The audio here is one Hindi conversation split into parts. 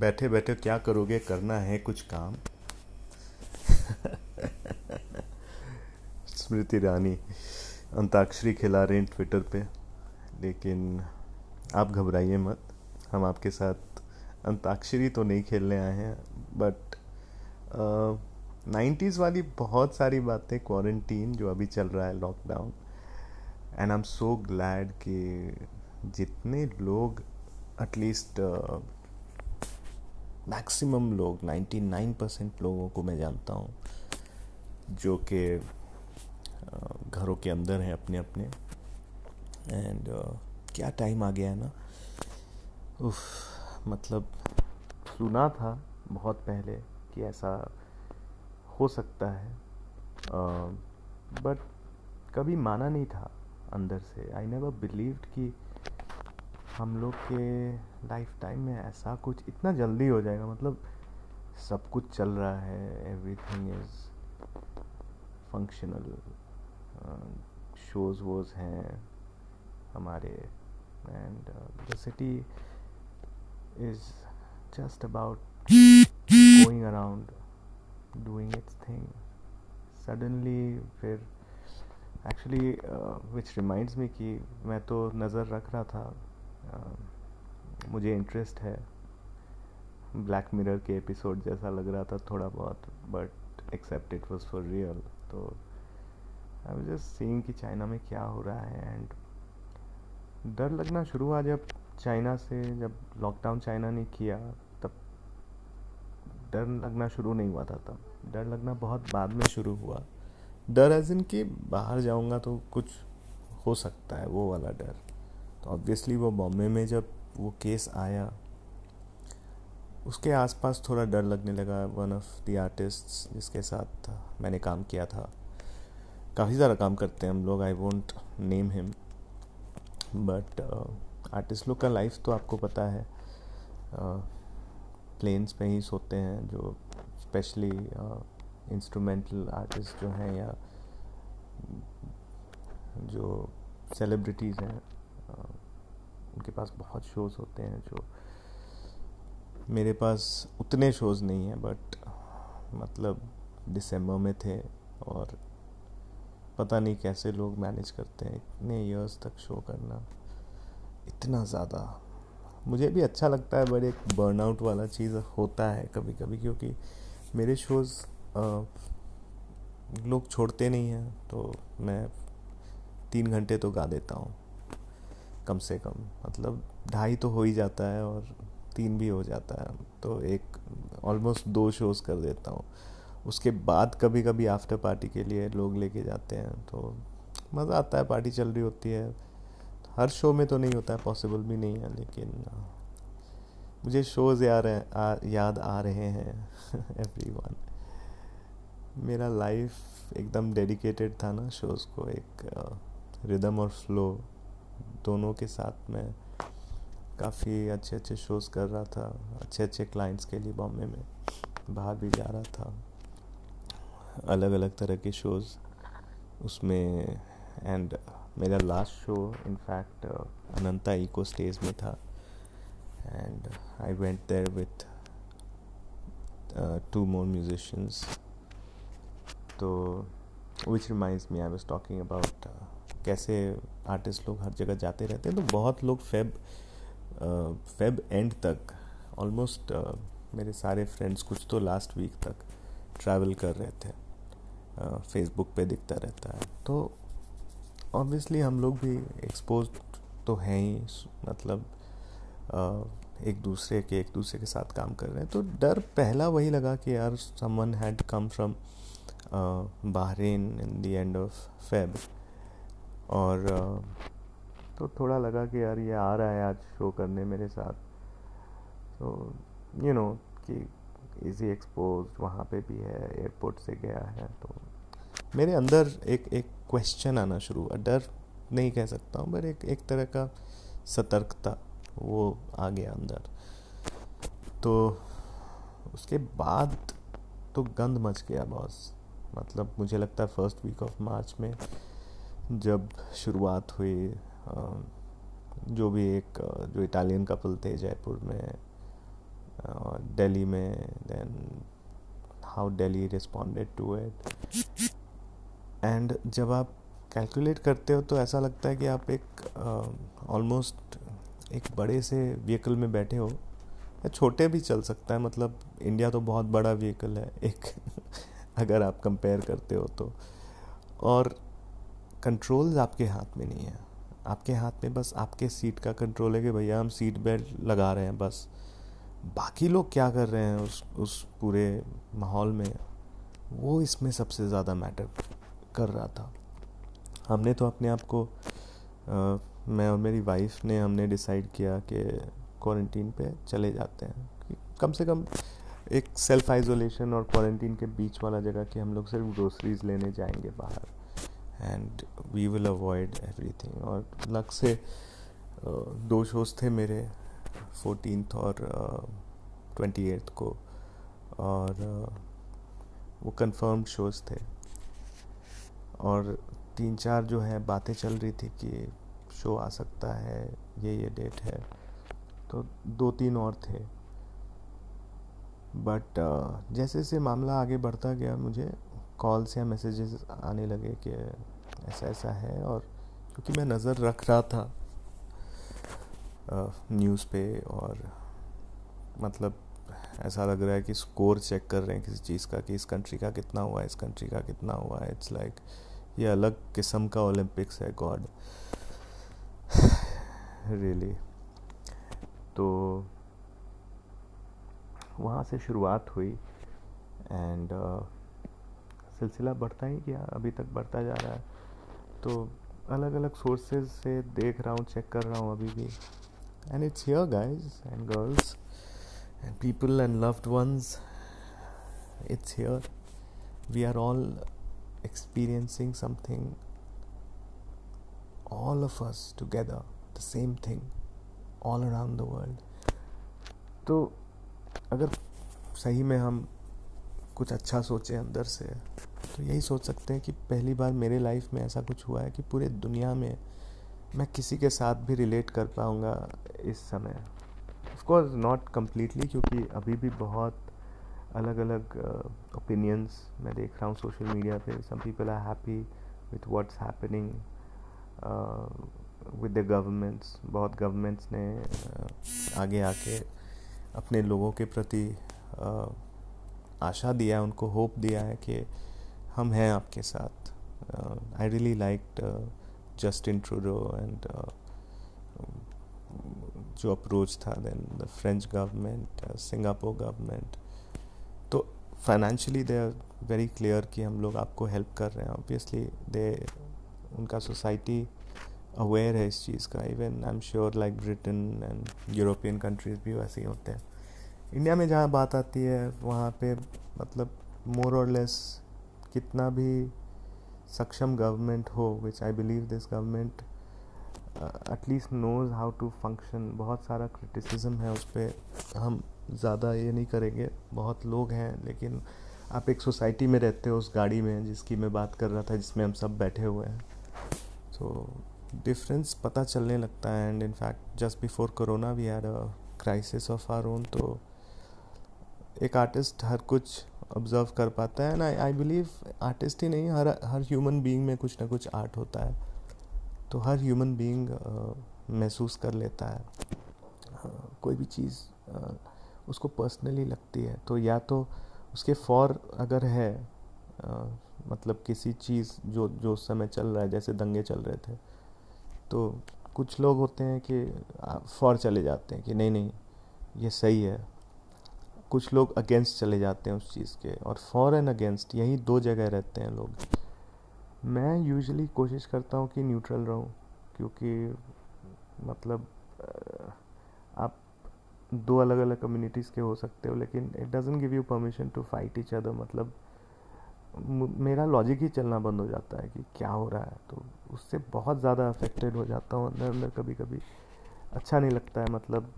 बैठे बैठे क्या करोगे? करना है कुछ काम। स्मृति ईरानी अंताक्षरी खिला रहे हैं ट्विटर पे। लेकिन आप घबराइए मत। हम आपके साथ अंताक्षरी तो नहीं खेलने आए हैं बट नाइन्टीज़ uh, वाली बहुत सारी बातें क्वारंटीन जो अभी चल रहा है lockdown and I am so glad कि जितने लोग एटलीस्ट मैक्सिमम लोग 99 परसेंट लोगों को मैं जानता हूँ जो कि घरों के अंदर हैं अपने अपने एंड uh, क्या टाइम आ गया है ना? उफ मतलब सुना था बहुत पहले कि ऐसा हो सकता है। बट uh, कभी माना नहीं था अंदर से। आई नेवर बिलीव्ड कि हम लोग के लाइफ टाइम में ऐसा कुछ इतना जल्दी हो जाएगा मतलब सब कुछ चल रहा है एवरीथिंग इज़ फंक्शनल शोज़ वोज़ हैं हमारे and the city is just about going around doing its thing suddenly फिर एक्चुअली विच रिमाइंड्स मी कि मैं तो नज़र रख रहा था uh, मुझे इंटरेस्ट है। ब्लैक मिरर के एपिसोड जैसा लग रहा था थोड़ा बहुत but except it was for real तो आई वॉज़ जस्ट सीइंग कि चाइना में क्या हो रहा है एंड डर लगना शुरू हुआ जब चाइना से, जब लॉकडाउन चाइना ने किया, तब डर लगना शुरू नहीं हुआ था तब। डर लगना बहुत बाद में शुरू हुआ। डर एज इन कि बाहर जाऊँगा तो कुछ हो सकता है, वो वाला डर। तो ऑब्वियसली वो बॉम्बे में जब वो केस आया। उसके आसपास थोड़ा डर लगने लगा वन ऑफ़ द आर्टिस्ट जिसके साथ मैंने काम किया था। काफ़ी ज़्यादा काम करते हैं हम लोग I won't name him but artist लोग का लाइफ तो आपको पता है। प्लेन्स uh, पे ही सोते हैं जो स्पेशली इंस्ट्रूमेंटल आर्टिस्ट जो हैं या जो सेलिब्रिटीज़ हैं uh, उनके पास बहुत शोज़ होते हैं जो मेरे पास उतने शोज़ नहीं हैं बट मतलब दिसंबर में थे और पता नहीं कैसे लोग मैनेज करते हैं, इतने इयर्स तक शो करना, इतना ज़्यादा। मुझे भी अच्छा लगता है बट एक बर्नआउट वाला चीज़ होता है कभी कभी क्योंकि मेरे शोज़ लोग छोड़ते नहीं हैं तो मैं तीन घंटे तो गा देता हूँ। कम से कम। मतलब ढाई तो हो ही जाता है और तीन भी हो जाता है। तो एक ऑलमोस्ट दो शोज़ कर देता हूँ। उसके बाद कभी कभी आफ्टर पार्टी के लिए लोग लेके जाते हैं। तो मज़ा आता है पार्टी चल रही होती है। हर शो में तो नहीं होता है पॉसिबल भी नहीं है लेकिन मुझे शोज़ यार आ, याद आ रहे हैं एवरी वन मेरा लाइफ एकदम डेडिकेटेड था ना शोज़ को एक रिदम और फ्लो दोनों के साथ में काफ़ी अच्छे अच्छे शोज़ कर रहा था अच्छे अच्छे क्लाइंट्स के लिए बॉम्बे में बाहर भी जा रहा था। अलग अलग तरह के शोज़ उसमें एंड मेरा last show in fact Ananta eco stage में था। And I went there with two more musicians तो which reminds me I was talking about कैसे आर्टिस्ट लोग हर जगह जाते रहते हैं तो बहुत लोग फेब फेब एंड तक ऑलमोस्ट मेरे सारे फ्रेंड्स कुछ तो लास्ट वीक तक ट्रैवल कर रहे थे। फेसबुक पे दिखता रहता है। तो ऑब्वियसली हम लोग भी एक्सपोज तो हैं ही मतलब एक दूसरे के, एक दूसरे के साथ काम कर रहे हैं। तो डर पहला वही लगा कि यार someone had come from Bahrain in the end of Feb और तो थोड़ा लगा कि यार ये आ रहा है आज शो करने मेरे साथ। तो यू नो कि इजी एक्सपोज वहाँ पे भी है एयरपोर्ट से गया है तो मेरे अंदर एक एक क्वेश्चन आना शुरू हुआ। डर नहीं कह सकता हूँ, पर एक एक तरह का सतर्कता वो आ गया अंदर। तो उसके बाद तो गंद मच गया बॉस मतलब मुझे लगता है फ़र्स्ट वीक ऑफ़ मार्च में जब शुरुआत हुई जो भी एक जो इटालियन कपल थे जयपुर में और दिल्ली में then how Delhi responded to it and जब आप कैलकुलेट करते हो तो ऐसा लगता है कि आप एक ऑलमोस्ट एक बड़े से व्हीकल में बैठे हो। या छोटे भी चल सकता है मतलब इंडिया तो बहुत बड़ा व्हीकल है, एक, अगर आप कंपेयर करते हो तो। और कंट्रोल्स आपके हाथ में नहीं है। आपके हाथ में बस आपके सीट का कंट्रोल है कि भैया हम सीट बेल्ट लगा रहे हैं, बस। बाकी लोग क्या कर रहे हैं उस उस पूरे माहौल में? वो इसमें सबसे ज़्यादा मैटर कर रहा था। हमने तो अपने आप को मैं और मेरी वाइफ ने हमने डिसाइड किया कि क्वारंटीन पे चले जाते हैं। कम से कम एक सेल्फ आइसोलेशन और क्वारंटीन के बीच वाला जगह कि हम लोग सिर्फ़ ग्रोसरीज लेने जाएँगे बाहर। And we will avoid everything और लग से दो शोज़ थे मेरे फोर्टीन और ट्वेंटी एट्थ को। और वो कंफर्म्ड शोज़ थे। और तीन चार जो है, बातें चल रही थी कि शो आ सकता है, ये ये डेट है। तो दो तीन और थे। बट जैसे जैसे मामला आगे बढ़ता गया, मुझे कॉल्स या मैसेजेस आने लगे कि ऐसा ऐसा है और क्योंकि मैं नज़र रख रहा था न्यूज़ पे और मतलब ऐसा लग रहा है कि स्कोर चेक कर रहे हैं किसी चीज़ का कि इस कंट्री का कितना हुआ है इस कंट्री का कितना हुआ है। इट्स लाइक like, ये अलग किस्म का ओलंपिक्स है गॉड रियली तो वहाँ से शुरुआत हुई एंड uh, सिलसिला बढ़ता ही गया अभी तक बढ़ता जा रहा है। तो अलग अलग सोर्सेज से देख रहा हूँ चेक कर रहा हूँ अभी भी। And it's here guys and girls and people and loved ones it's here we are all experiencing something all of us together, the same thing, all around the world. तो अगर सही में हम कुछ अच्छा सोचें अंदर से। तो यही सोच सकते हैं कि पहली बार मेरे लाइफ में ऐसा कुछ हुआ है कि पूरे दुनिया में मैं किसी के साथ भी रिलेट कर पाऊँगा इस समय। ऑफकोर्स नॉट कम्प्लीटली क्योंकि अभी भी बहुत अलग अलग ओपिनियंस uh, मैं देख रहा हूँ सोशल मीडिया पे। Some people are happy with what's happening with the governments बहुत गवर्नमेंट्स ने uh, आगे आके अपने लोगों के प्रति uh, आशा दिया है, उनको होप दिया है कि हम हैं आपके साथ। I really like Justin Trudeau and जो अप्रोच था then the French government Singapore government तो financially they are very clear कि हम लोग आपको हेल्प कर रहे हैं। ऑब्वियसली दे उनका सोसाइटी अवेयर है इस चीज़ का। Even I am sure like Britain and European countries भी वैसे ही होते हैं। इंडिया में जहाँ बात आती है, वहाँ पे मतलब मोर और लेस कितना भी सक्षम गवर्नमेंट हो which I believe this government at least knows how to function बहुत सारा क्रिटिसिज्म है उस पर हम ज़्यादा ये नहीं करेंगे। बहुत लोग हैं, लेकिन आप एक सोसाइटी में रहते हो, उस गाड़ी में, जिसकी मैं बात कर रहा था, जिसमें हम सब बैठे हुए हैं। तो डिफरेंस पता चलने लगता है and in fact just before corona we had a crisis of our own तो एक आर्टिस्ट हर कुछ ऑब्ज़र्व कर पाता है ना आई बिलीव आर्टिस्ट ही नहीं हर हर ह्यूमन बीइंग में कुछ ना कुछ आर्ट होता है। तो हर ह्यूमन बीइंग महसूस कर लेता है। uh, कोई भी चीज़ uh, उसको पर्सनली लगती है। तो या तो उसके फॉर अगर है uh, मतलब किसी चीज़ जो जो उस समय चल रहा है जैसे दंगे चल रहे थे तो कुछ लोग होते हैं कि फॉर चले जाते हैं कि नहीं नहीं ये सही है। कुछ लोग अगेंस्ट चले जाते हैं उस चीज़ के और फॉर एंड अगेंस्ट यही दो जगह रहते हैं लोग। मैं यूजुअली कोशिश करता हूँ कि न्यूट्रल रहूँ, क्योंकि मतलब आप दो अलग अलग कम्युनिटीज़ के हो सकते हो, लेकिन it doesn't give you permission to fight each other मतलब मेरा लॉजिक ही चलना बंद हो जाता है कि क्या हो रहा है तो उससे बहुत ज़्यादा अफेक्टेड हो जाता हूँ अंदर अंदर कभी कभी अच्छा नहीं लगता है मतलब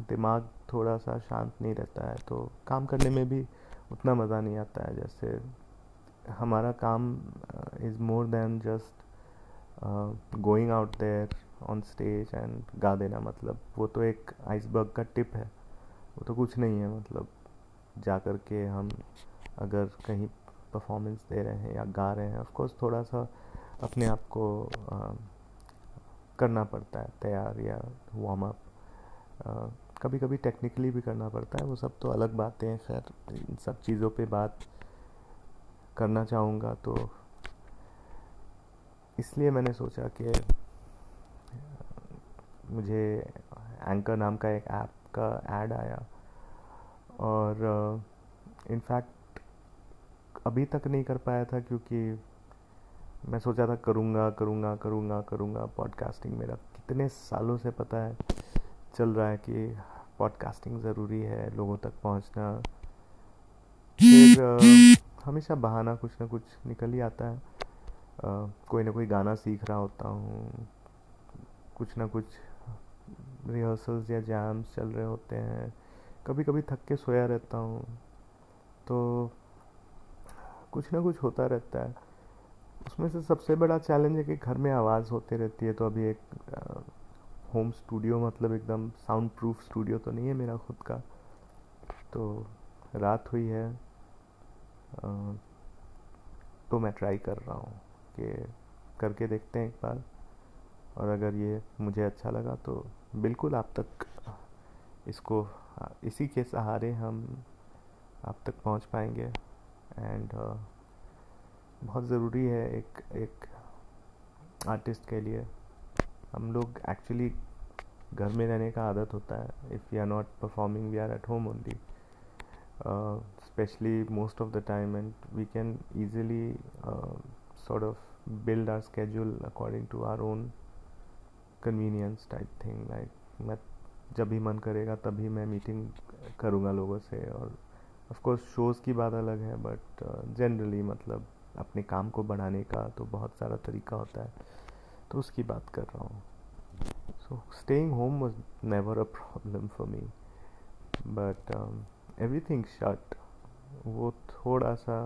दिमाग थोड़ा सा शांत नहीं रहता है तो काम करने में भी उतना मज़ा नहीं आता है। जैसे हमारा काम is more than just going out there on stage and गा देना मतलब। वो तो एक आइसबर्ग का टिप है। वो तो कुछ नहीं है मतलब। जा कर के हम अगर कहीं परफॉर्मेंस दे रहे हैं या गा रहे हैं ऑफकोर्स थोड़ा सा अपने आप को आ, करना पड़ता है तैयार या वार्म अप कभी कभी टेक्निकली भी करना पड़ता है, वो सब तो अलग बातें हैं, खैर, इन सब चीज़ों पे बात करना चाहूँगा तो इसलिए मैंने सोचा कि, मुझे एंकर नाम का एक ऐप का ऐड आया और इनफैक्ट अभी तक नहीं कर पाया था क्योंकि मैं सोचा था करूँगा करूँगा करूँगा करूँगा पॉडकास्टिंग मेरा कितने सालों से पता है, चल रहा है कि पॉडकास्टिंग ज़रूरी है लोगों तक पहुँचना। फिर हमेशा बहाना कुछ ना कुछ निकल ही आता है। आ, कोई ना कोई गाना सीख रहा होता हूँ। कुछ ना कुछ रिहर्सल्स या जैम्स चल रहे होते हैं। कभी कभी थक के सोया रहता हूँ। तो कुछ ना कुछ होता रहता है। उसमें से सबसे बड़ा चैलेंज है कि घर में आवाज़ होती रहती है। तो अभी एक होम स्टूडियो मतलब एकदम साउंड प्रूफ स्टूडियो तो नहीं है मेरा खुद का। तो रात हुई है तो मैं ट्राई कर रहा हूँ कि करके देखते हैं एक बार। और अगर ये मुझे अच्छा लगा तो बिल्कुल आप तक इसको इसी के सहारे हम आप तक पहुँच पाएँगे। एंड uh, बहुत ज़रूरी है एक एक आर्टिस्ट के लिए हम लोग एक्चुअली घर में रहने का आदत होता है। If we are not performing we are at home only specially most of the time and we can easily sort of build our schedule according to our own convenience type thing. Like मैं जब भी मन करेगा तभी मैं मीटिंग करूँगा लोगों से और ऑफकोर्स शोज़ की बात अलग है बट जनरली uh, मतलब अपने काम को बढ़ाने का तो बहुत सारा तरीका होता है। तो उसकी बात कर रहा हूँ। So staying home was never a problem for me but everything shut वो थोड़ा सा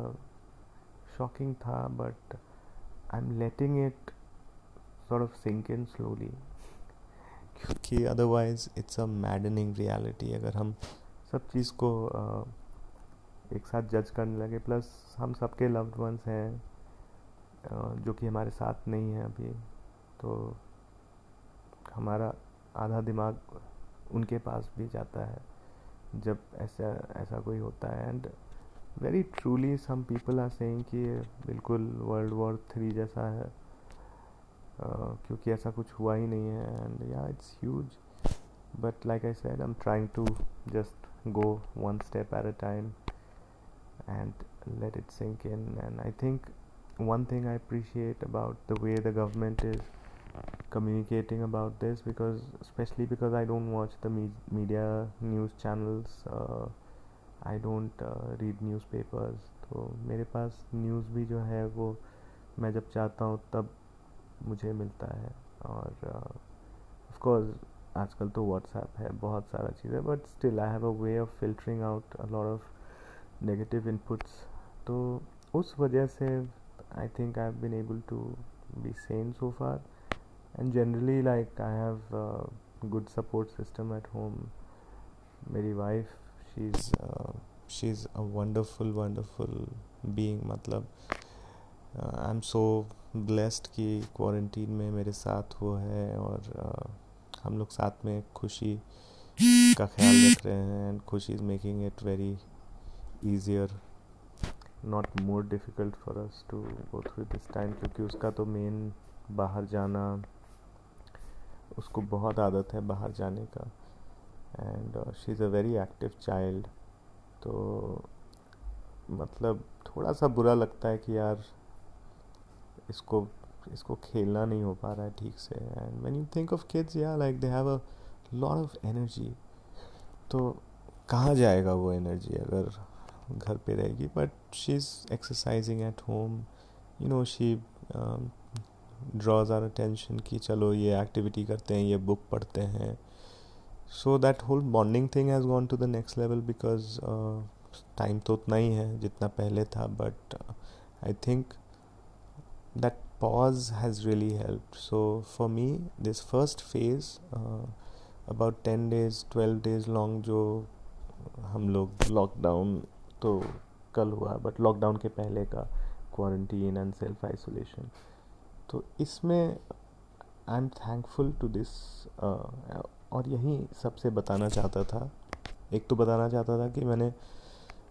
शॉकिंग था but I am letting it sort of sink in slowly. क्योंकि otherwise it's a maddening reality अगर हम सब चीज़ को uh, एक साथ जज करने लगे प्लस हम सबके लव्ड वंस हैं uh, जो कि हमारे साथ नहीं हैं अभी। तो हमारा आधा दिमाग उनके पास भी जाता है। जब ऐसा ऐसा कोई होता है and very truly some people are saying कि बिल्कुल वर्ल्ड वॉर थ्री जैसा है। uh, क्योंकि ऐसा कुछ हुआ ही नहीं है and yeah it's huge but like I said I am trying to just go one step at a time and let it sink in. And i think one thing i appreciate about the way the government is communicating about this because especially because I don't watch the me- media news channels uh, I don't uh, read newspapers. तो मेरे पास न्यूज़ भी जो है वो मैं जब चाहता हूँ तब मुझे मिलता है और ऑफ़ कोर्स आजकल तो व्हाट्सएप है बहुत सारा चीज़ है but still I have a way of filtering out a lot of negative inputs तो उस वजह से I think I have been able to be sane so far and generally like i have a good support system at home. मेरी she is she is a wonderful wonderful being. मतलब आई एम सो ब्लेस्ड कि क्वारंटीन में मेरे साथ वो है और uh, हम लोग साथ में खुशी का ख्याल रख रहे हैं and Khushi is making it very easier not more difficult for us to go through this time क्योंकि उसका तो मेन बाहर जाना उसको बहुत आदत है बाहर जाने का। And she is a very active child तो मतलब थोड़ा सा बुरा लगता है कि यार इसको इसको खेलना नहीं हो पा रहा है ठीक से। And when you think of kids या like they have a lot of energy तो कहाँ जाएगा वो एनर्जी अगर घर पे रहेगी? But she is exercising at home you know she draws our attention कि चलो ये एक्टिविटी करते हैं ये बुक पढ़ते हैं so that whole bonding thing has gone to the next level because time तो उतना ही है जितना पहले था but I think that pause has really helped. So for me, this first phase, uh, about 10 days, 12 days long, जो हम लोग लॉकडाउन तो कल हुआ बट लॉकडाउन के पहले का क्वारंटीन एंड सेल्फ आइसोलेशन तो इसमें I am thankful to this और यही सबसे बताना चाहता था। एक तो बताना चाहता था कि मैंने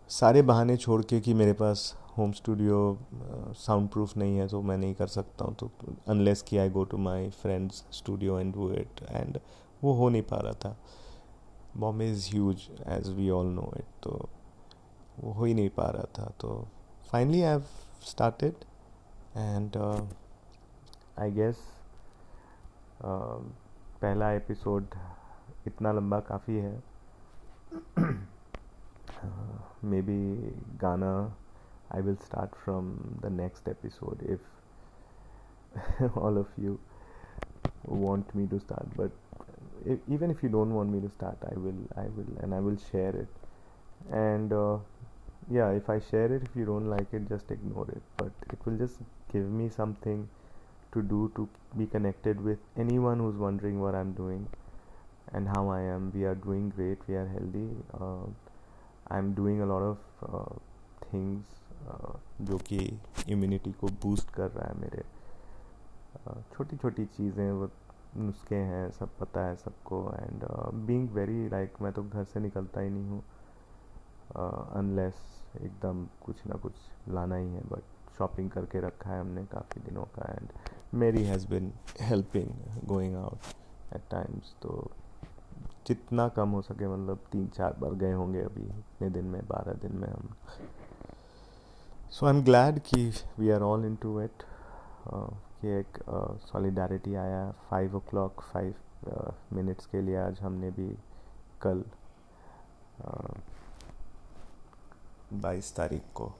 सारे बहाने छोड़ के कि मेरे पास होम स्टूडियो साउंड प्रूफ नहीं है तो मैं नहीं कर सकता हूँ। तो अनलेस कि I go to my friends studio and do it and वो हो नहीं पा रहा था। Bombay is huge as we all know it तो वो हो ही नहीं पा रहा था। तो finally I have started and I guess पहला एपिसोड इतना लंबा काफ़ी है। मे बी गाना I will start from the next episode if all of you want me to start but even if you don't want me to start I will I will and I will share it and yeah if I share it if you don't like it just ignore it but it will just give me something to do to be connected with anyone who's wondering what I'm doing and how I am. We are doing great, we are healthy. Uh, I'm doing a lot of uh, things uh, जो कि इम्यूनिटी को बूस्ट कर रहा है मेरे छोटी छोटी चीज़ें वो नुस्खे हैं सब पता है सबको एंड बीइंग वेरी लाइक मैं तो घर से निकलता ही नहीं हूँ अनलेस एकदम कुछ ना कुछ लाना ही है बट शॉपिंग करके रखा है हमने काफ़ी दिनों का एंड मेरी has been helping going out at times तो जितना कम हो सके मतलब तीन चार बार गए होंगे अभी इतने दिन में बारह दिन में हम। सो आई एम ग्लैड कि we are all into it कि एक सॉलिडारिटी uh, आया five o'clock five minutes के लिए आज हमने भी कल बाईस uh, तारीख को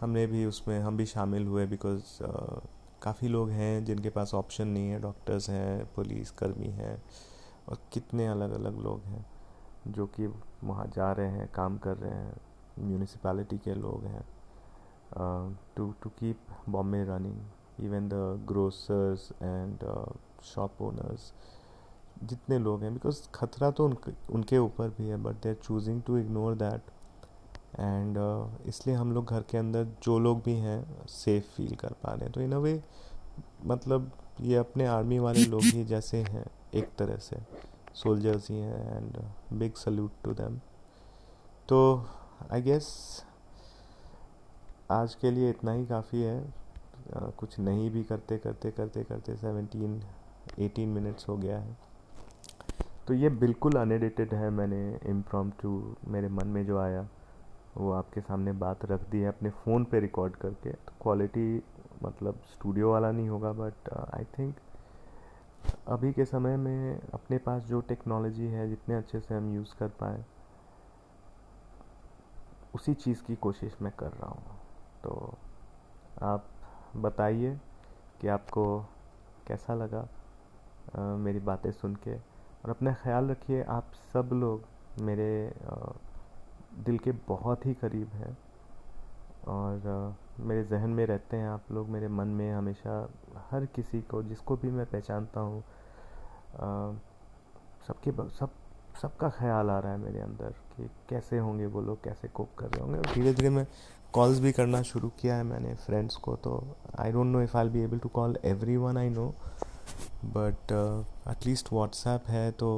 हमने भी उसमें हम भी शामिल हुए बिकॉज़ uh, काफ़ी लोग हैं जिनके पास ऑप्शन नहीं है डॉक्टर्स हैं पुलिस कर्मी हैं और कितने अलग अलग लोग हैं जो कि वहाँ जा रहे हैं काम कर रहे हैं म्यूनिसिपैलिटी के लोग हैं to to keep Bombay running even the grocers and shop owners जितने लोग हैं बिकॉज़ खतरा तो उनके उनके ऊपर भी है but they are choosing to ignore that and uh, इसलिए हम लोग घर के अंदर जो लोग भी हैं सेफ़ फील कर पा रहे हैं। तो इन अ वे मतलब ये अपने आर्मी वाले लोग ही जैसे हैं एक तरह से। सोल्जर्स ही हैं and big salute to them तो आई गेस आज के लिए इतना ही काफ़ी है। uh, कुछ नहीं भी करते करते करते करते सेवेंटीन एटीन मिनट्स हो गया है। तो ये बिल्कुल अनएडिटेड है मैंने इम्प्रॉम मेरे मन में जो आया। वो आपके सामने बात रख दी है अपने फ़ोन पे रिकॉर्ड करके। तो क्वालिटी मतलब स्टूडियो वाला नहीं होगा बट आई थिंक अभी के समय में अपने पास जो टेक्नोलॉजी है जितने अच्छे से हम यूज़ कर पाए उसी चीज़ की कोशिश मैं कर रहा हूँ। तो आप बताइए कि आपको कैसा लगा आ, मेरी बातें सुन के। और अपना ख्याल रखिए आप सब लोग मेरे आ, दिल के बहुत ही करीब हैं। और मेरे जहन में रहते हैं आप लोग, मेरे मन में हमेशा हर किसी को, जिसको भी मैं पहचानता हूँ सबके सब, सबका ख्याल आ रहा है मेरे अंदर कि कैसे होंगे वो लोग, कैसे कोप कर रहे होंगे। और धीरे धीरे मैं कॉल्स भी करना शुरू किया है मैंने फ्रेंड्स को तो I don't know if I be able to call everyone I know but at least WhatsApp है तो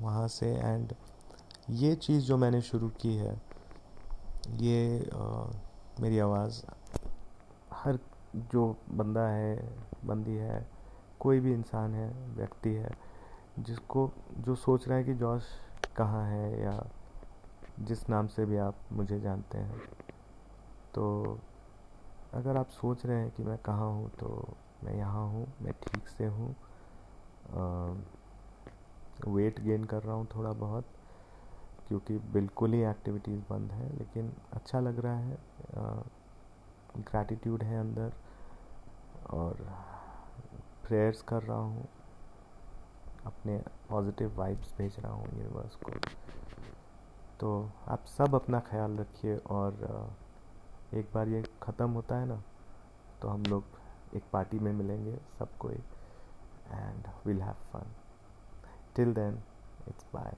वहाँ से एंड ये चीज़ जो मैंने शुरू की है ये uh, मेरी आवाज़ हर जो बंदा है बंदी है कोई भी इंसान है व्यक्ति है जिसको जो सोच रहा है कि जॉश कहाँ है या जिस नाम से भी आप मुझे जानते हैं तो अगर आप सोच रहे हैं कि मैं कहाँ हूँ तो मैं यहाँ हूँ मैं ठीक से हूँ वेट गेन कर रहा हूँ थोड़ा बहुत क्योंकि बिल्कुल ही एक्टिविटीज़ बंद है, लेकिन अच्छा लग रहा है ग्रैटिट्यूड है अंदर, और प्रेयर्स कर रहा हूँ, अपने पॉजिटिव वाइब्स भेज रहा हूँ यूनिवर्स को। तो आप सब अपना ख्याल रखिए और एक बार ये ख़त्म होता है ना तो हम लोग एक पार्टी में मिलेंगे सब कोई and will have fun till then it's bye